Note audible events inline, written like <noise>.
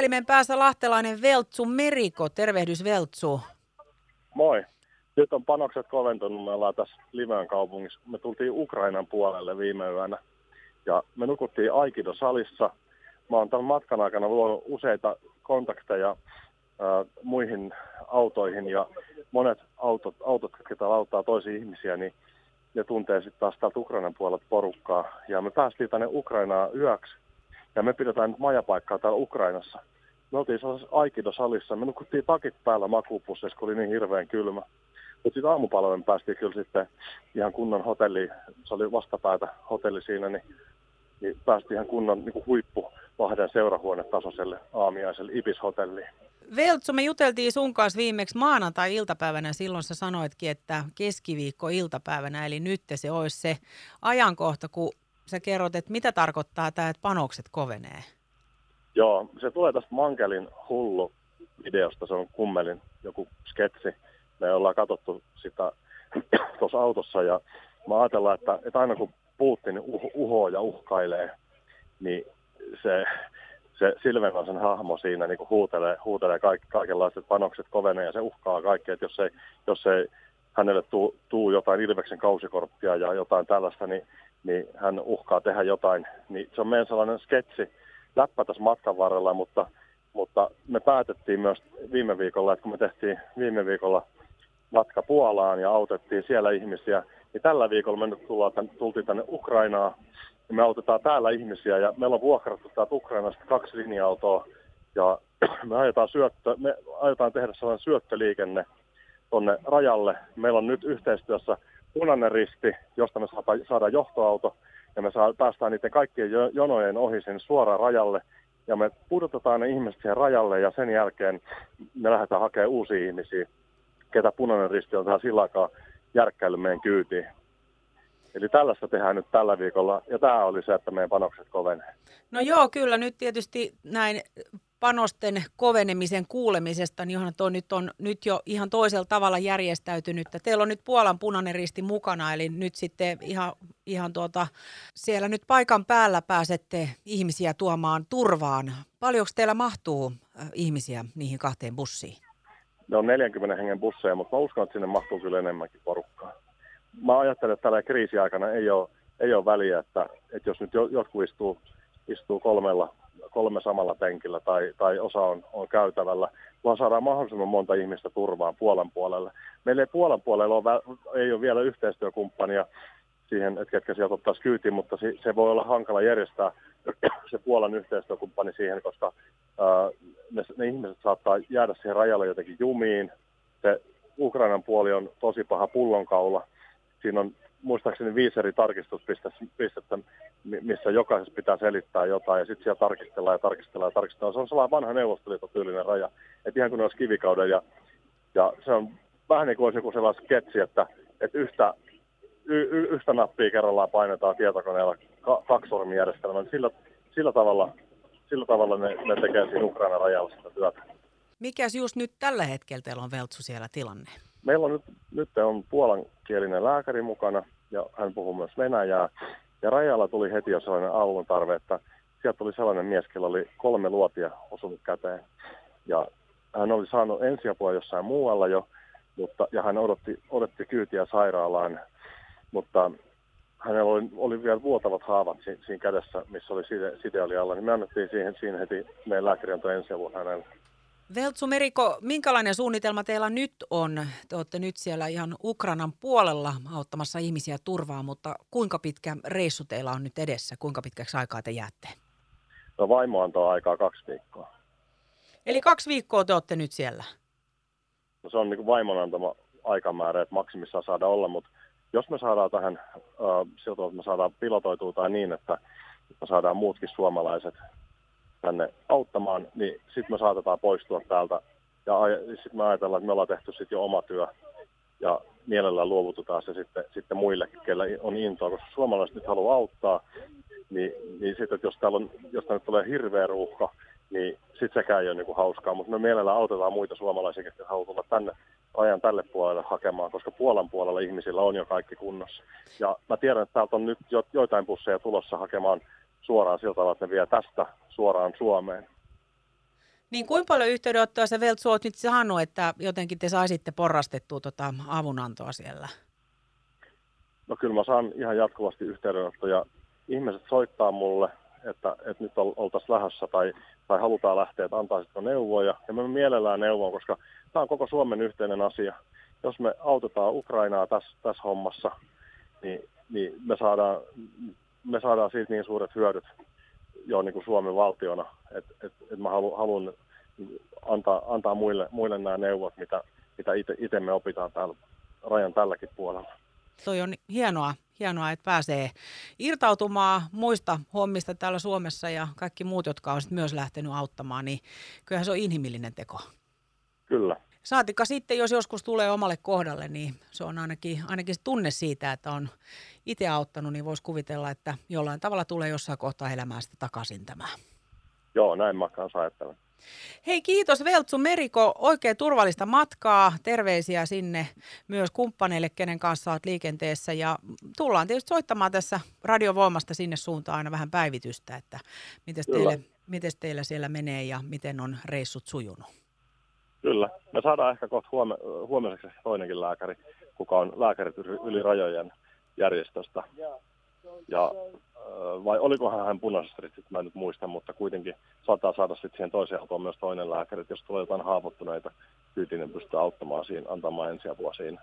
puhelimen päässä lahtelainen Veltsu Meriko. Tervehdys Veltsu. Moi. Nyt on panokset koventunut. Me ollaan tässä Limean kaupungissa. Me tultiin Ukrainan puolelle viime yönä. Ja me nukuttiin Aikido-salissa. Mä oon tämän matkan aikana luonut useita kontakteja äh, muihin autoihin ja monet autot, autot jotka auttaa toisia ihmisiä, niin ne tuntee sitten taas täältä Ukrainan puolelta porukkaa. Ja me päästiin tänne Ukrainaan yöksi ja me pidetään nyt majapaikkaa täällä Ukrainassa. Me oltiin sellaisessa Aikido-salissa. Me nukuttiin takit päällä makuupusseissa, kun oli niin hirveän kylmä. Mutta sitten aamupalvelun päästiin kyllä sitten ihan kunnon hotelli, se oli vastapäätä hotelli siinä, niin, niin päästiin ihan kunnon niin huippu Lahden seurahuonetasoiselle aamiaiselle Ibis-hotelliin. Veltso, me juteltiin sun kanssa viimeksi maanantai-iltapäivänä. Silloin sä sanoitkin, että keskiviikko-iltapäivänä, eli nyt se olisi se ajankohta, kun sä kerrot, että mitä tarkoittaa tämä, että panokset kovenee? Joo, se tulee tästä Mankelin hullu videosta, se on kummelin joku sketsi. Me ollaan katsottu sitä <clears throat> tuossa autossa ja mä ajatellaan, että, että aina kun Putin uh, uhoo ja uhkailee, niin se, se Silvenoisen hahmo siinä niin huutelee, huutelee kaik, kaikenlaiset panokset kovenee ja se uhkaa kaikkea, että jos ei, jos ei hänelle tuu, tuu jotain Ilveksen kausikorttia ja jotain tällaista, niin niin hän uhkaa tehdä jotain. Niin se on meidän sellainen sketsi läppä tässä matkan varrella, mutta, mutta me päätettiin myös viime viikolla, että kun me tehtiin viime viikolla matka Puolaan ja autettiin siellä ihmisiä, niin tällä viikolla me nyt tullaan, tultiin tänne Ukrainaan ja me autetaan täällä ihmisiä ja meillä on vuokrattu täältä Ukrainasta kaksi linja-autoa ja <clears throat> me aiotaan, syöttö, me aiotaan tehdä sellainen syöttöliikenne tuonne rajalle. Meillä on nyt yhteistyössä punainen risti, josta me saadaan johtoauto, ja me saa, päästään niiden kaikkien jonojen ohi sen suoraan rajalle, ja me pudotetaan ne ihmiset siihen rajalle, ja sen jälkeen me lähdetään hakemaan uusia ihmisiä, ketä punainen risti on tähän sillä aikaa järkkäily meidän kyytiin. Eli tällaista tehdään nyt tällä viikolla, ja tämä oli se, että meidän panokset kovenee. No joo, kyllä nyt tietysti näin panosten kovenemisen kuulemisesta, niin onhan tuo nyt on nyt jo ihan toisella tavalla järjestäytynyt. Teillä on nyt Puolan punainen risti mukana, eli nyt sitten ihan, ihan tuota, siellä nyt paikan päällä pääsette ihmisiä tuomaan turvaan. Paljonko teillä mahtuu äh, ihmisiä niihin kahteen bussiin? Ne on 40 hengen busseja, mutta mä uskon, että sinne mahtuu kyllä enemmänkin porukkaa. Mä ajattelen, että tällä kriisiaikana ei ole, ei ole väliä, että, että jos nyt jotkut istuu, istuu kolmella kolme samalla penkillä tai, tai osa on, on käytävällä, vaan saadaan mahdollisimman monta ihmistä turvaan Puolan puolelle. Meillä ei Puolan puolella ole, ei ole vielä yhteistyökumppania siihen, että ketkä sieltä ottaisi kyytiin, mutta se, voi olla hankala järjestää <clears throat> se Puolan yhteistyökumppani siihen, koska ää, ne, ne ihmiset saattaa jäädä siihen rajalle jotenkin jumiin. Se Ukrainan puoli on tosi paha pullonkaula. Siinä on muistaakseni viisi eri tarkistuspistettä, missä jokaisessa pitää selittää jotain, ja sitten siellä tarkistellaan ja tarkistellaan ja tarkistellaan. Se on sellainen vanha neuvostoliitotyylinen raja, että ihan kuin olisi kivikauden, ja, ja se on vähän niin kuin olisi joku sellainen sketsi, että, että yhtä, y, y, yhtä nappia kerrallaan painetaan tietokoneella ka, kaksisormijärjestelmän. Sillä, sillä tavalla, sillä tavalla ne, ne tekee siinä Ukrainan rajalla sitä työtä. Mikäs just nyt tällä hetkellä teillä on Veltsu siellä tilanne? Meillä on nyt, nyt on puolankielinen lääkäri mukana ja hän puhuu myös venäjää. Ja rajalla tuli heti jo sellainen aallon tarve, että sieltä tuli sellainen mies, jolla oli kolme luotia osunut käteen. Ja hän oli saanut ensiapua jossain muualla jo, mutta, ja hän odotti, odotti kyytiä sairaalaan, mutta hänellä oli, oli vielä vuotavat haavat siinä, siinä kädessä, missä oli side, side oli alla, niin me annettiin siihen, siinä heti meidän lääkäri antoi ensiavun hänelle. Veltsu Meriko, minkälainen suunnitelma teillä nyt on? Te olette nyt siellä ihan Ukrainan puolella auttamassa ihmisiä turvaa, mutta kuinka pitkä reissu teillä on nyt edessä? Kuinka pitkäksi aikaa te jäätte? No vaimo antaa aikaa kaksi viikkoa. Eli kaksi viikkoa te olette nyt siellä? No se on niin kuin vaimon antama aikamäärä, että maksimissaan saada olla, mutta jos me saadaan tähän, äh, siltä, että me saadaan pilotoitua tai niin, että me saadaan muutkin suomalaiset tänne auttamaan, niin sitten me saatetaan poistua täältä. Ja sitten me ajatellaan, että me ollaan tehty sitten jo oma työ ja mielellään luovutetaan se sitten, sitten muillekin, kellä on intoa, koska suomalaiset nyt haluaa auttaa, niin, niin sitten, että jos täällä on, jos tänne tulee hirveä ruuhka, niin sitten sekään ei ole niin hauskaa, mutta me mielellään autetaan muita suomalaisia, jotka haluavat tulla tänne ajan tälle puolelle hakemaan, koska Puolan puolella ihmisillä on jo kaikki kunnossa. Ja mä tiedän, että täältä on nyt jo, joitain busseja tulossa hakemaan suoraan sillä tavalla, että ne vie tästä suoraan Suomeen. Niin kuinka paljon yhteydenottoa sä Veltsu oot nyt saanut, että jotenkin te saisitte porrastettua tota avunantoa siellä? No kyllä mä saan ihan jatkuvasti yhteydenottoja. Ihmiset soittaa mulle, että, että nyt oltaisiin lähdössä tai, tai halutaan lähteä, että antaisitko neuvoja. Ja mä mielellään neuvon, koska tämä on koko Suomen yhteinen asia. Jos me autetaan Ukrainaa tässä, tässä hommassa, niin, niin me, saadaan, me saadaan siitä niin suuret hyödyt jo niin kuin Suomen valtiona, että et, et mä haluan, haluan antaa, antaa muille, muille nämä neuvot, mitä, mitä itse me opitaan täällä rajan tälläkin puolella. Toi on hienoa, hienoa, että pääsee irtautumaan muista hommista täällä Suomessa ja kaikki muut, jotka on myös lähtenyt auttamaan, niin kyllähän se on inhimillinen teko. Kyllä. Saatika sitten, jos joskus tulee omalle kohdalle, niin se on ainakin, ainakin se tunne siitä, että on itse auttanut, niin voisi kuvitella, että jollain tavalla tulee jossain kohtaa elämää sitä takaisin tämä. Joo, näin mä kanssa ajattelen. Hei kiitos Veltsu Meriko, oikein turvallista matkaa, terveisiä sinne myös kumppaneille, kenen kanssa olet liikenteessä ja tullaan tietysti soittamaan tässä radiovoimasta sinne suuntaan aina vähän päivitystä, että miten teille, teillä siellä menee ja miten on reissut sujunut. Kyllä, me saadaan ehkä kohta huome, huomiseksi toinenkin lääkäri, kuka on lääkärit yli rajojen järjestöstä. Ja vai olikohan hän punaisesta rististä, mä en nyt muista, mutta kuitenkin saattaa saada sitten siihen toiseen autoon myös toinen lääkäri, jos tulee jotain haavoittuneita, kyytinen pystyy auttamaan siinä, antamaan ensiapua siinä.